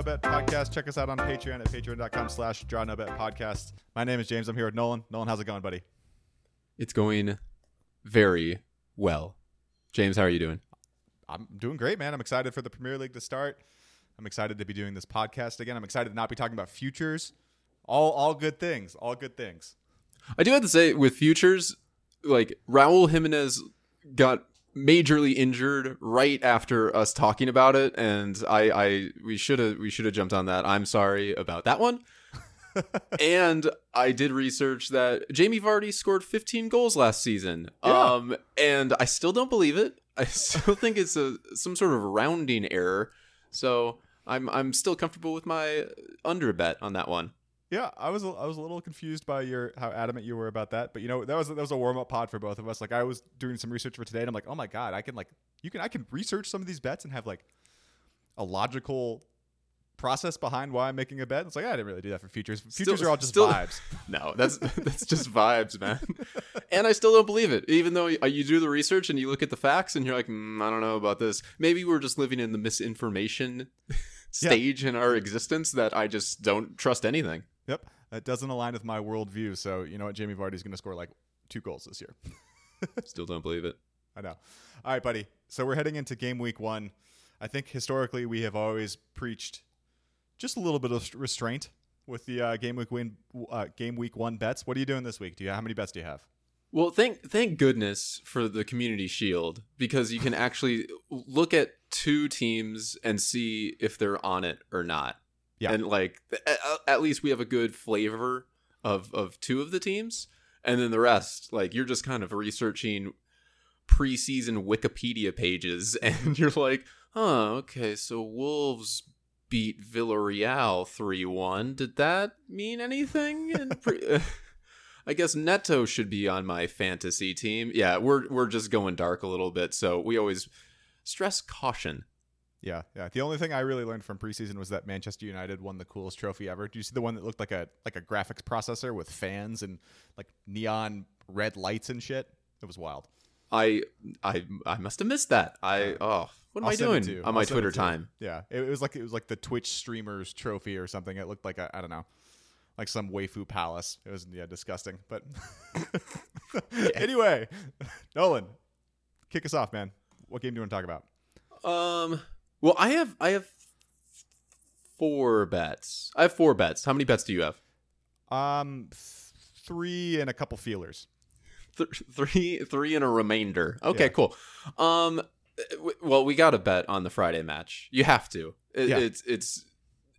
No Bet podcast. Check us out on Patreon at patreon.com slash Draw No Bet podcast. My name is James. I'm here with Nolan. Nolan, how's it going, buddy? It's going very well. James, how are you doing? I'm doing great, man. I'm excited for the Premier League to start. I'm excited to be doing this podcast again. I'm excited to not be talking about futures. All all good things. All good things. I do have to say, with futures, like Raul Jimenez got majorly injured right after us talking about it, and I, I we should have we should have jumped on that. I'm sorry about that one. and I did research that Jamie Vardy scored 15 goals last season. Yeah. Um, and I still don't believe it. I still think it's a some sort of rounding error. So I'm I'm still comfortable with my under bet on that one. Yeah, I was a, I was a little confused by your how adamant you were about that, but you know that was that was a warm up pod for both of us. Like I was doing some research for today, and I'm like, oh my god, I can like you can I can research some of these bets and have like a logical process behind why I'm making a bet. It's like I didn't really do that for futures. Futures Still- are all just still- vibes. No, that's that's just vibes, man. And I still don't believe it, even though you do the research and you look at the facts and you're like, mm, I don't know about this. Maybe we're just living in the misinformation stage in our existence that I just don't trust anything. Yep, that doesn't align with my worldview. So you know what, Jamie Vardy's going to score like two goals this year. Still don't believe it. I know. All right, buddy. So we're heading into game week one. I think historically we have always preached just a little bit of restraint with the uh, game week win uh, game week one bets. What are you doing this week? Do you how many bets do you have? Well, thank thank goodness for the community shield because you can actually look at two teams and see if they're on it or not. Yeah. And like at, least we have a good flavor of of two of the teams and then the rest like you're just kind of researching preseason Wikipedia pages and you're like, "Huh, okay, so Wolves beat Villarreal 3-1. Did that mean anything?" Pre- I guess Neto should be on my fantasy team. Yeah, we're we're just going dark a little bit, so we always stress caution. Yeah, yeah. The only thing I really learned from preseason was that Manchester United won the coolest trophy ever. Do you see the one that looked like a like a graphics processor with fans and like neon red lights and shit? It was wild. I I I must have missed that. I oh, what am I'll I doing on my Twitter time? Yeah, it, it was like it was like the Twitch streamers trophy or something. It looked like a, I don't know, like some waifu palace. It was yeah disgusting. But anyway, Nolan, kick us off, man. What game do you want to talk about? Um, well, I have I have four bets. I have four bets. How many bets do you have? Um, th- three and a couple feelers. Th- three three and a remainder. Okay, Yeah. cool. Um, w- well, we got to bet on the Friday match. You have to. It, Yeah. It's it's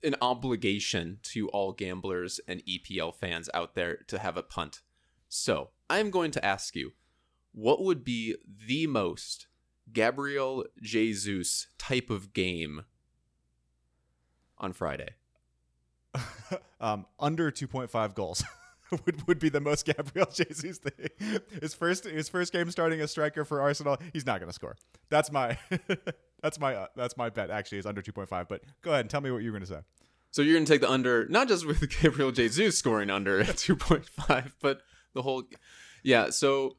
an obligation to all gamblers and EPL fans out there to have a punt. So I'm going to ask you, what would be the most Gabriel Jesus type of game on Friday? um, under 2.5 goals would, would be the most Gabriel Jesus thing. His first his first game starting as striker for Arsenal, he's not going to score. That's my that's my uh, that's my bet. Actually, is under 2.5. But go ahead and tell me what you're going to say. So you're going to take the under, not just with Gabriel Jesus scoring under 2.5, but the whole. Yeah. So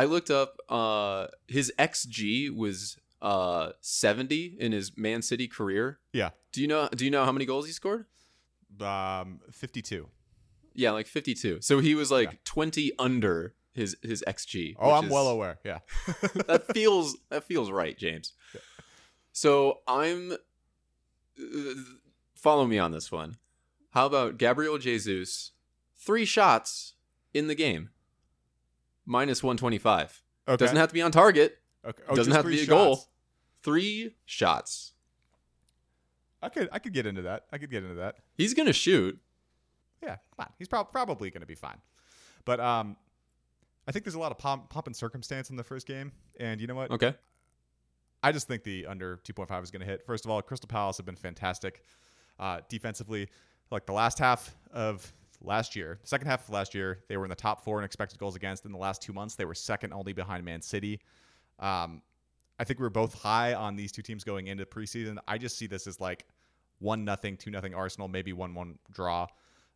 I looked up. Uh, his xG was uh 70 in his Man City career. Yeah, Do you know? Do you know how many goals he scored? um, 52. Yeah, like 52. So he was like Yeah. 20 under his his xG. Oh, I'm is- well aware. Yeah, that feels that feels right, James. So I'm uh, follow me on this one. How about Gabriel Jesus? Three shots in the game, minus one twenty five. okay. Doesn't have to be on target. okay. Oh, doesn't have to be a goal. Three shots. I could I could get into that. I could get into that. He's gonna shoot. Yeah, come on. He's prob- probably going to be fine. But um, I think there's a lot of pomp, pomp and circumstance in the first game. And you know what? Okay. I just think the under 2.5 is going to hit. First of all, Crystal Palace have been fantastic uh, defensively. Like the last half of last year, second half of last year, they were in the top four in expected goals against. In the last two months, they were second only behind Man City. Um, I think we were both high on these two teams going into preseason. I just see this as like one nothing, two nothing Arsenal, maybe one one draw.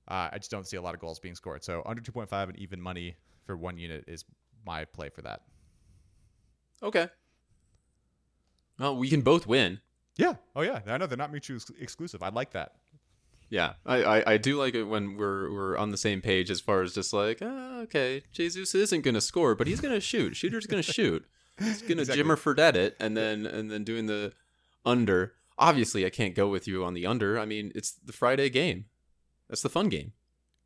Uh, I just don't see a lot of goals being scored. So under 2.5 and even money for one unit is my play for that. Okay. Well, we can both win. Yeah. Oh yeah. I know they're not mutually exclusive. I like that. Yeah, I, I, I do like it when we're we're on the same page as far as just like, ah, okay, Jesus isn't gonna score, but he's gonna shoot. Shooter's gonna shoot. He's gonna Exactly. Jimmer Fredette it, and then and then doing the under. Obviously, I can't go with you on the under. I mean, it's the Friday game. That's the fun game.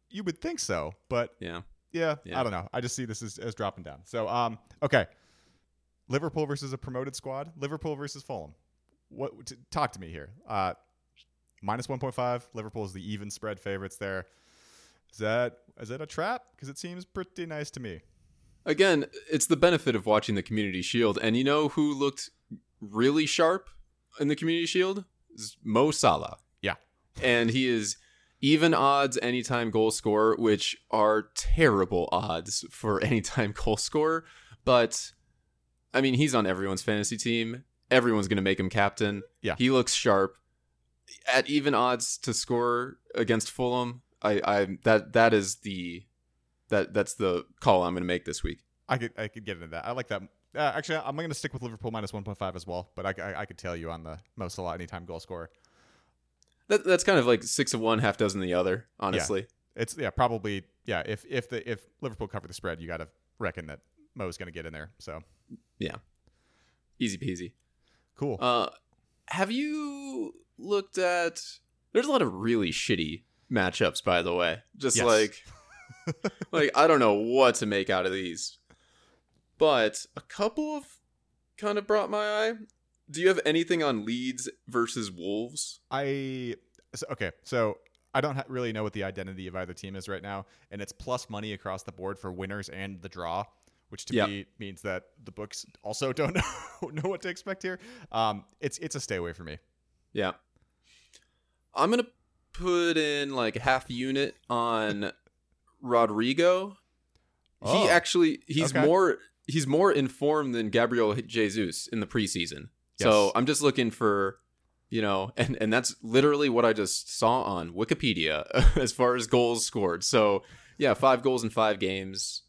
You would think so, but Yeah. yeah, Yeah. I don't know. I just see this as, as dropping down. So um, okay. Liverpool versus a promoted squad. Liverpool versus Fulham. What? T- talk to me here. Uh, minus one point five. Liverpool is the even spread favorites there. Is that is that a trap? Because it seems pretty nice to me. Again, it's the benefit of watching the Community Shield, and you know who looked really sharp in the Community Shield? Is Mo Salah. Yeah. and he is even odds anytime goal scorer, which are terrible odds for anytime goal scorer. But I mean, he's on everyone's fantasy team. Everyone's going to make him captain. Yeah. he looks sharp at even odds to score against Fulham. I, I that that is the that that's the call I'm going to make this week. I could I could get into that. I like that. Uh, actually, I'm going to stick with Liverpool minus 1.5 as well. But I, I, I could tell you on the Mo Salah anytime goal scorer. That, that's kind of like six of one, half dozen the other. Honestly, It's yeah probably yeah. If if the if Liverpool cover the spread, you got to reckon that Mo's going to get in there. So yeah, easy peasy. cool. Uh, have you looked at? There's a lot of really shitty matchups, by the way. Just Yes. like, like I don't know what to make out of these, but a couple of kind of brought my eye. Do you have anything on Leeds versus Wolves? I so, okay, so I don't ha- really know what the identity of either team is right now, and it's plus money across the board for winners and the draw, which to Yep. me means that the books also don't know know what to expect here. Um, it's it's a stay away for me. Yeah, I'm gonna put in like half unit on Rodrigo. Oh, he actually he's okay. more he's more informed than Gabriel Jesus in the preseason. So I'm just looking for you know, and and that's literally what I just saw on Wikipedia as far as goals scored. So yeah, five goals in five games.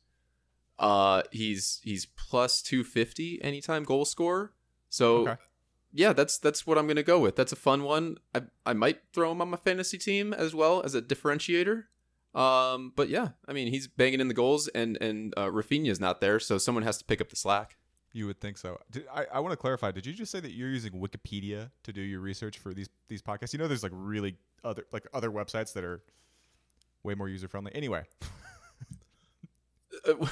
Uh, he's he's plus two fifty anytime goal scorer. So Okay. yeah, that's that's what I'm gonna go with. That's a fun one. I I might throw him on my fantasy team as well as a differentiator. Um, but yeah, I mean he's banging in the goals, and and uh, Rafinha's not there, so someone has to pick up the slack. You would think so. Did, I, I want to clarify. Did you just say that you're using Wikipedia to do your research for these these podcasts? You know, there's like really other like other websites that are way more user friendly. Anyway, Uh,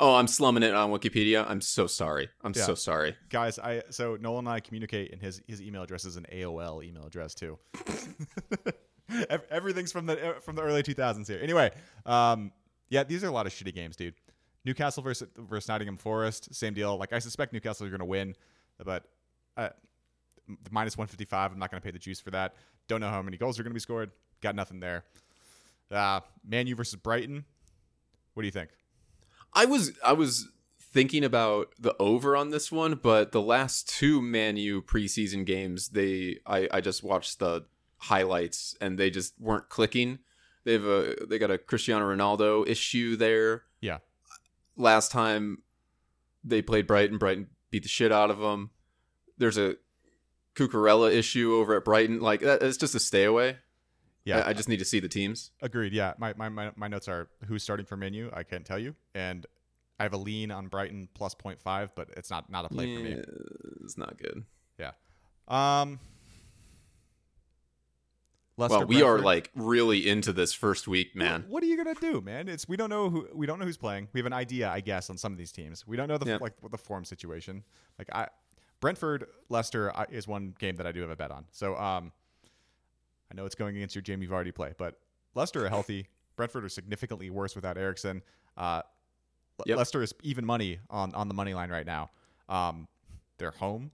oh, I'm slumming it on Wikipedia. I'm so sorry. I'm Yeah. so sorry. guys, I so Nolan and I communicate, and his his email address is an AOL email address too. Everything's from the from the early 2000s here. Anyway, um, yeah, these are a lot of shitty games, dude. Newcastle versus versus Nottingham Forest, same deal. Like I suspect Newcastle are going to win, but uh, minus 155. I'm not going to pay the juice for that. Don't know how many goals are going to be scored. Got nothing there. Uh, Man U versus Brighton. What do you think? I was I was thinking about the over on this one, but the last two Man U preseason games, they I, I just watched the highlights and they just weren't clicking. They've a they got a Cristiano Ronaldo issue there. Yeah. Last time they played Brighton, Brighton beat the shit out of them. There's a Cucurella issue over at Brighton. Like that, it's just a stay away. Yeah, I, I just need to see the teams. Agreed. Yeah, my, my, my, my notes are who's starting for Man U. I can't tell you, and I have a lean on Brighton plus 0.5, but it's not not a play for me. It's not good. Yeah. Um, Leicester, well, we are like really into this first week, man. What are you gonna do, man? It's we don't know who we don't know who's playing. We have an idea, I guess, on some of these teams. We don't know the Yeah. like the form situation. Like I, Brentford Leicester is one game that I do have a bet on. So um, I know it's going against your Jamie Vardy play, but Leicester are healthy. Brentford are significantly worse without Eriksen. Uh, Yep. Leicester is even money on on the money line right now. Um, they're home.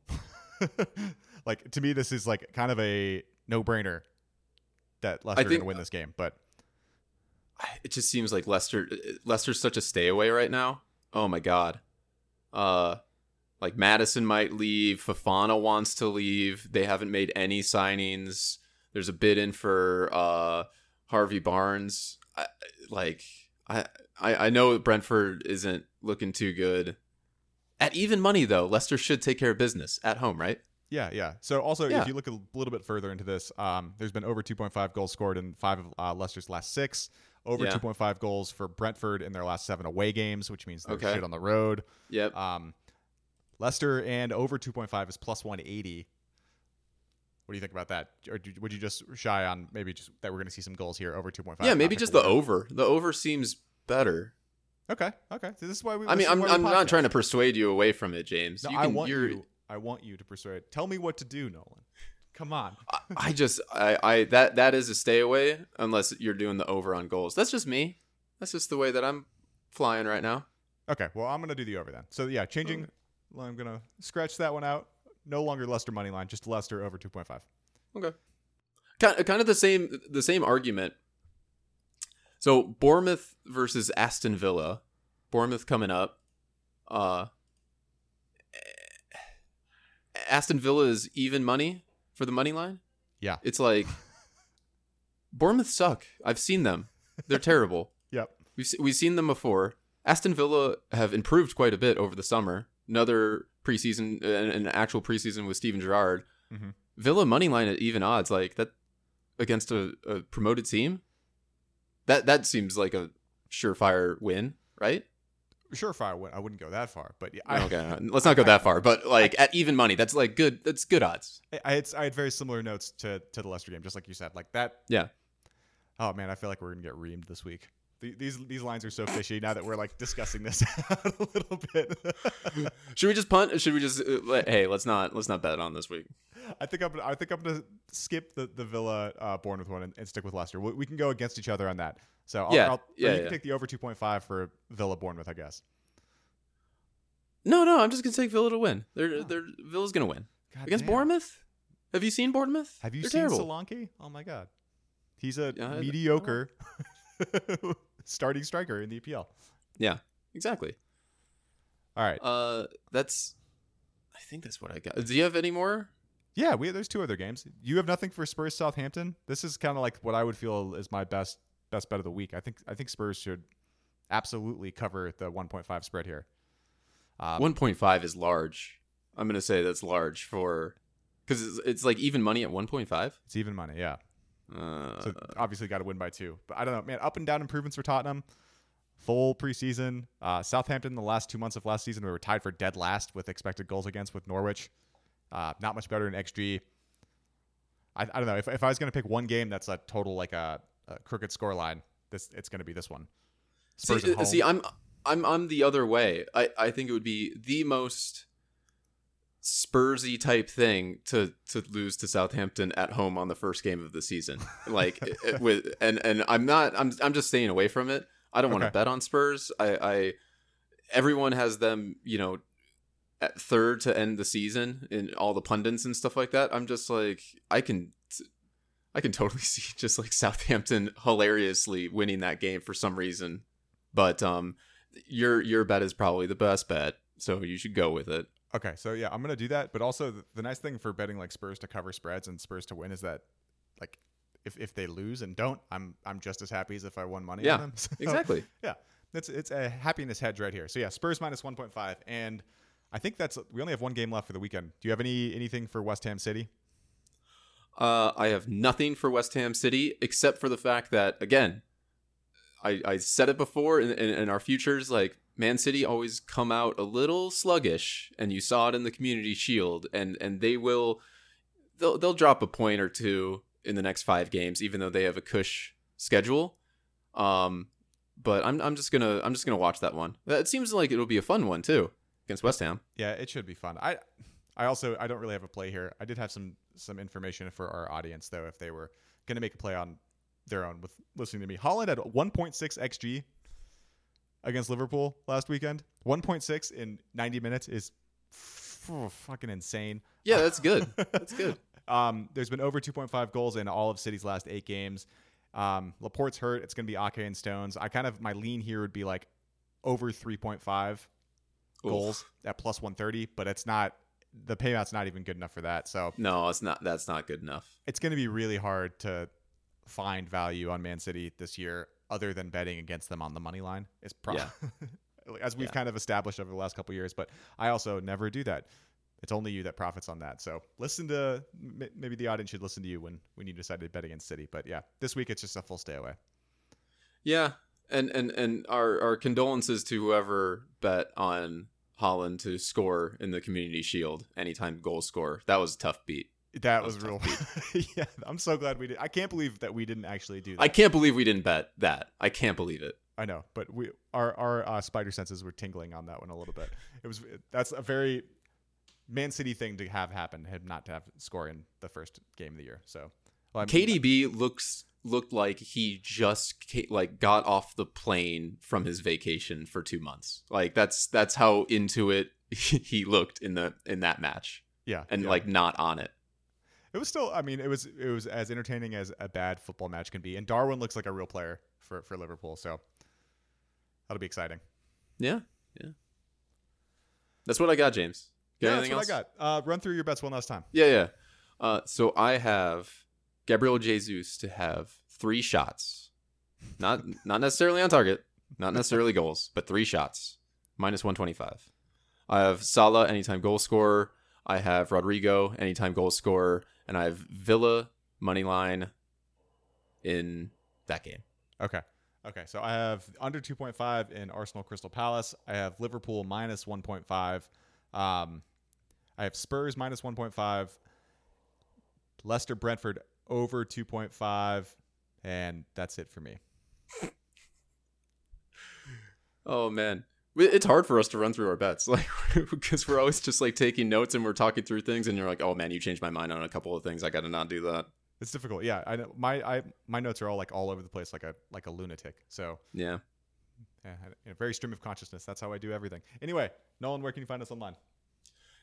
like to me, this is like kind of a no brainer that Leicester are going to win this game. But It just seems like Leicester Leicester's such a stay away right now. Oh my god. Uh like Maddison might leave, Fofana wants to leave. They haven't made any signings. There's a bid in for uh Harvey Barnes. I, like I, I I know Brentford isn't looking too good. At even money though, Leicester should take care of business at home, right? Yeah, yeah. So also, Yeah. if you look a little bit further into this, um, there's been over 2.5 goals scored in five of uh, Leicester's last six. Over Yeah. 2.5 goals for Brentford in their last seven away games, which means they're Okay. shit on the road. Yep. Um, Leicester and over 2.5 is plus 180. What do you think about that? Or do- would you just shy on maybe just that we're going to see some goals here over 2.5? yeah, maybe just the over. The over seems better. Okay, okay. So this is why we. I mean, I'm I'm not trying to persuade you away from it, James. No, You I want you. I want you to persuade. Tell me what to do, Nolan. Come on. I- I just I, I that that is a stay away unless you're doing the over on goals. That's just me. That's just the way that I'm flying right now. Okay, well, I'm gonna do the over then. So yeah, changing. I'm gonna scratch that one out. No longer Leicester money line, just Leicester over 2.5. Okay. Kind kind of the same the same argument. So Bournemouth versus Aston Villa. Bournemouth coming up. Uh Aston Villa is even money for the money line. Yeah. It's like Bournemouth suck. I've seen them. They're terrible. Yep. We've we've seen them before. Aston Villa have improved quite a bit over the summer. Another preseason, an, actual preseason with Steven Gerrard. Mhm. Villa money line at even odds, like that against a, a promoted team. That that seems like a surefire win, right? Surefire win. I wouldn't go that far, but yeah, I, okay, let's not go that far. But like at even money, that's like good. That's good odds. I, I had I had very similar notes to to the Leicester game, just like you said. Like that. Yeah. Oh man, I feel like we're gonna get reamed this week. The- These these lines are so fishy now that we're like discussing this out a little bit. Should we just punt? Should we just uh, hey, let's not let's not bet on this week. I think I'm I think I'm gonna skip the the Villa uh, Bournemouth one and, and stick with Leicester. We, we can go against each other on that. So I'll, Yeah, I'll, yeah, you yeah. can take the over 2.5 for Villa Bournemouth, I guess. No, no, I'm just gonna take Villa to win. They're they're Villa's gonna win God against damn. Bournemouth. Have you seen Bournemouth? Have you They're seen terrible. Solanke? Oh my god, he's a mediocre starting striker in the EPL. Yeah, exactly. All right, Uh, that's. I think that's what I got. Do you have any more? yeah, we there's two other games. You have nothing for Spurs Southampton. This is kind of like what I would feel is my best best bet of the week. I think I think Spurs should absolutely cover the 1.5 spread here. Um, One point five is large. I'm gonna say that's large for because it's, it's like even money at one point five. It's even money, yeah. Uh, So obviously got to win by two. But I don't know, man. Up and down improvements for Tottenham. Full preseason. Uh, Southampton, the last two months of last season, we were tied for dead last with expected goals against with Norwich. Uh, not much better in XG. I, I don't know. If, if I was going to pick one game that's a total like a, a crooked score line, this it's going to be this one. Spurs see, see, I'm I'm I'm the other way. I I think it would be the most Spursy type thing to to lose to Southampton at home on the first game of the season. Like it- it- with and and I'm not I'm I'm just staying away from it. I don't want to bet on Spurs. I I everyone has them, you know, at third to end the season in all the pundits and stuff like that. I'm just like I can I can totally see just like Southampton hilariously winning that game for some reason. But um your your bet is probably the best bet, so you should go with it. Okay, so yeah, I'm gonna do that. But also, the, the nice thing for betting like Spurs to cover spreads and Spurs to win is that, like, if, if they lose and don't, I'm I'm just as happy as if I won money Yeah, on them. So, Exactly. Yeah, it's it's a happiness hedge right here. So yeah, Spurs minus 1.5, and I think that's we only have one game left for the weekend. Do you have any anything for West Ham City? Uh, I have nothing for West Ham City except for the fact that again, I, I said it before in, in, in our futures, like Man City always come out a little sluggish, and you saw it in the Community Shield, and and they will they'll they'll drop a point or two in the next five games, even though they have a cush schedule. Um, but I'm I'm just gonna I'm just gonna watch that one. It seems like it'll be a fun one too against West Ham. Yeah, it should be fun. I I also I don't really have a play here. I did have some some information for our audience though, if they were gonna make a play on their own with listening to me. Haaland had 1.6 xG against Liverpool last weekend. 1.6 in 90 minutes is f- fucking insane. Yeah, that's good. That's good. Um, there's been over 2.5 goals in all of City's last eight games. Um, Laporte's hurt. It's going to be Ake and Stones. I kind of my lean here would be like over 3.5 goals at plus 130, but it's not. The payout's not even good enough for that. So No, it's not. That's not good enough. it's going to be really hard to find value on Man City this year, other than betting against them on the money line. It's probably Yeah. as we've Yeah. kind of established over the last couple years. But I also never do that. it's only you that profits on that. So listen to maybe the audience should listen to you when when you decide to bet against City. But yeah, this week it's just a full stay away. Yeah, and and and our our condolences to whoever bet on Haaland to score in the Community Shield anytime goal score. That was a tough beat. That, was, real. yeah, I'm so glad we did. I can't believe that we didn't actually do that. I can't believe we didn't bet that. I can't believe it. I know, but we our our uh, spider senses were tingling on that one a little bit. It was that's a very Man City thing to have happen, had not to have score in the first game of the year. So well, I mean, KDB looks looked like he just like got off the plane from his vacation for two months. Like that's that's how into it he looked in the in that match. Yeah, and yeah. like not on it. It was still. I mean, it was it was as entertaining as a bad football match can be. And Darwin looks like a real player for for Liverpool. So that'll be exciting. Yeah, yeah. That's what I got, James. Got yeah, that's what else? I got. Uh, run through your bets one last time. Yeah, yeah. Uh, so I have Gabriel Jesus to have three shots, not not necessarily on target, not necessarily goals, but three shots, minus one twenty five. I have Salah anytime goal scorer. I have Rodrigo anytime goal scorer, and I have Villa money line in that game. Okay. Okay, so I have under 2.5 in Arsenal Crystal Palace. I have Liverpool minus 1.5. Um, I have Spurs minus 1.5. Leicester Brentford over 2.5. And that's it for me. oh, man. It's hard for us to run through our bets, like because we're always just like taking notes and we're talking through things, and you're like, "Oh man, you changed my mind on a couple of things. I got to not do that." It's difficult. Yeah, I know my I my notes are all like all over the place, like a like a lunatic. So yeah, yeah, a very stream of consciousness. That's how I do everything. Anyway, Nolan, where can you find us online?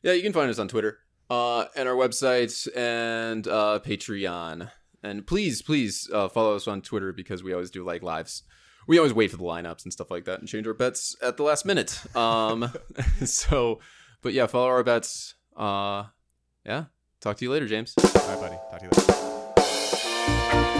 Yeah, you can find us on Twitter, uh, and our website and uh, Patreon. And please, please uh, follow us on Twitter because we always do like lives. We always wait for the lineups and stuff like that and change our bets at the last minute. Um, so, but yeah, follow our bets. Uh, yeah, talk to you later, James. Bye, buddy. Talk to you later.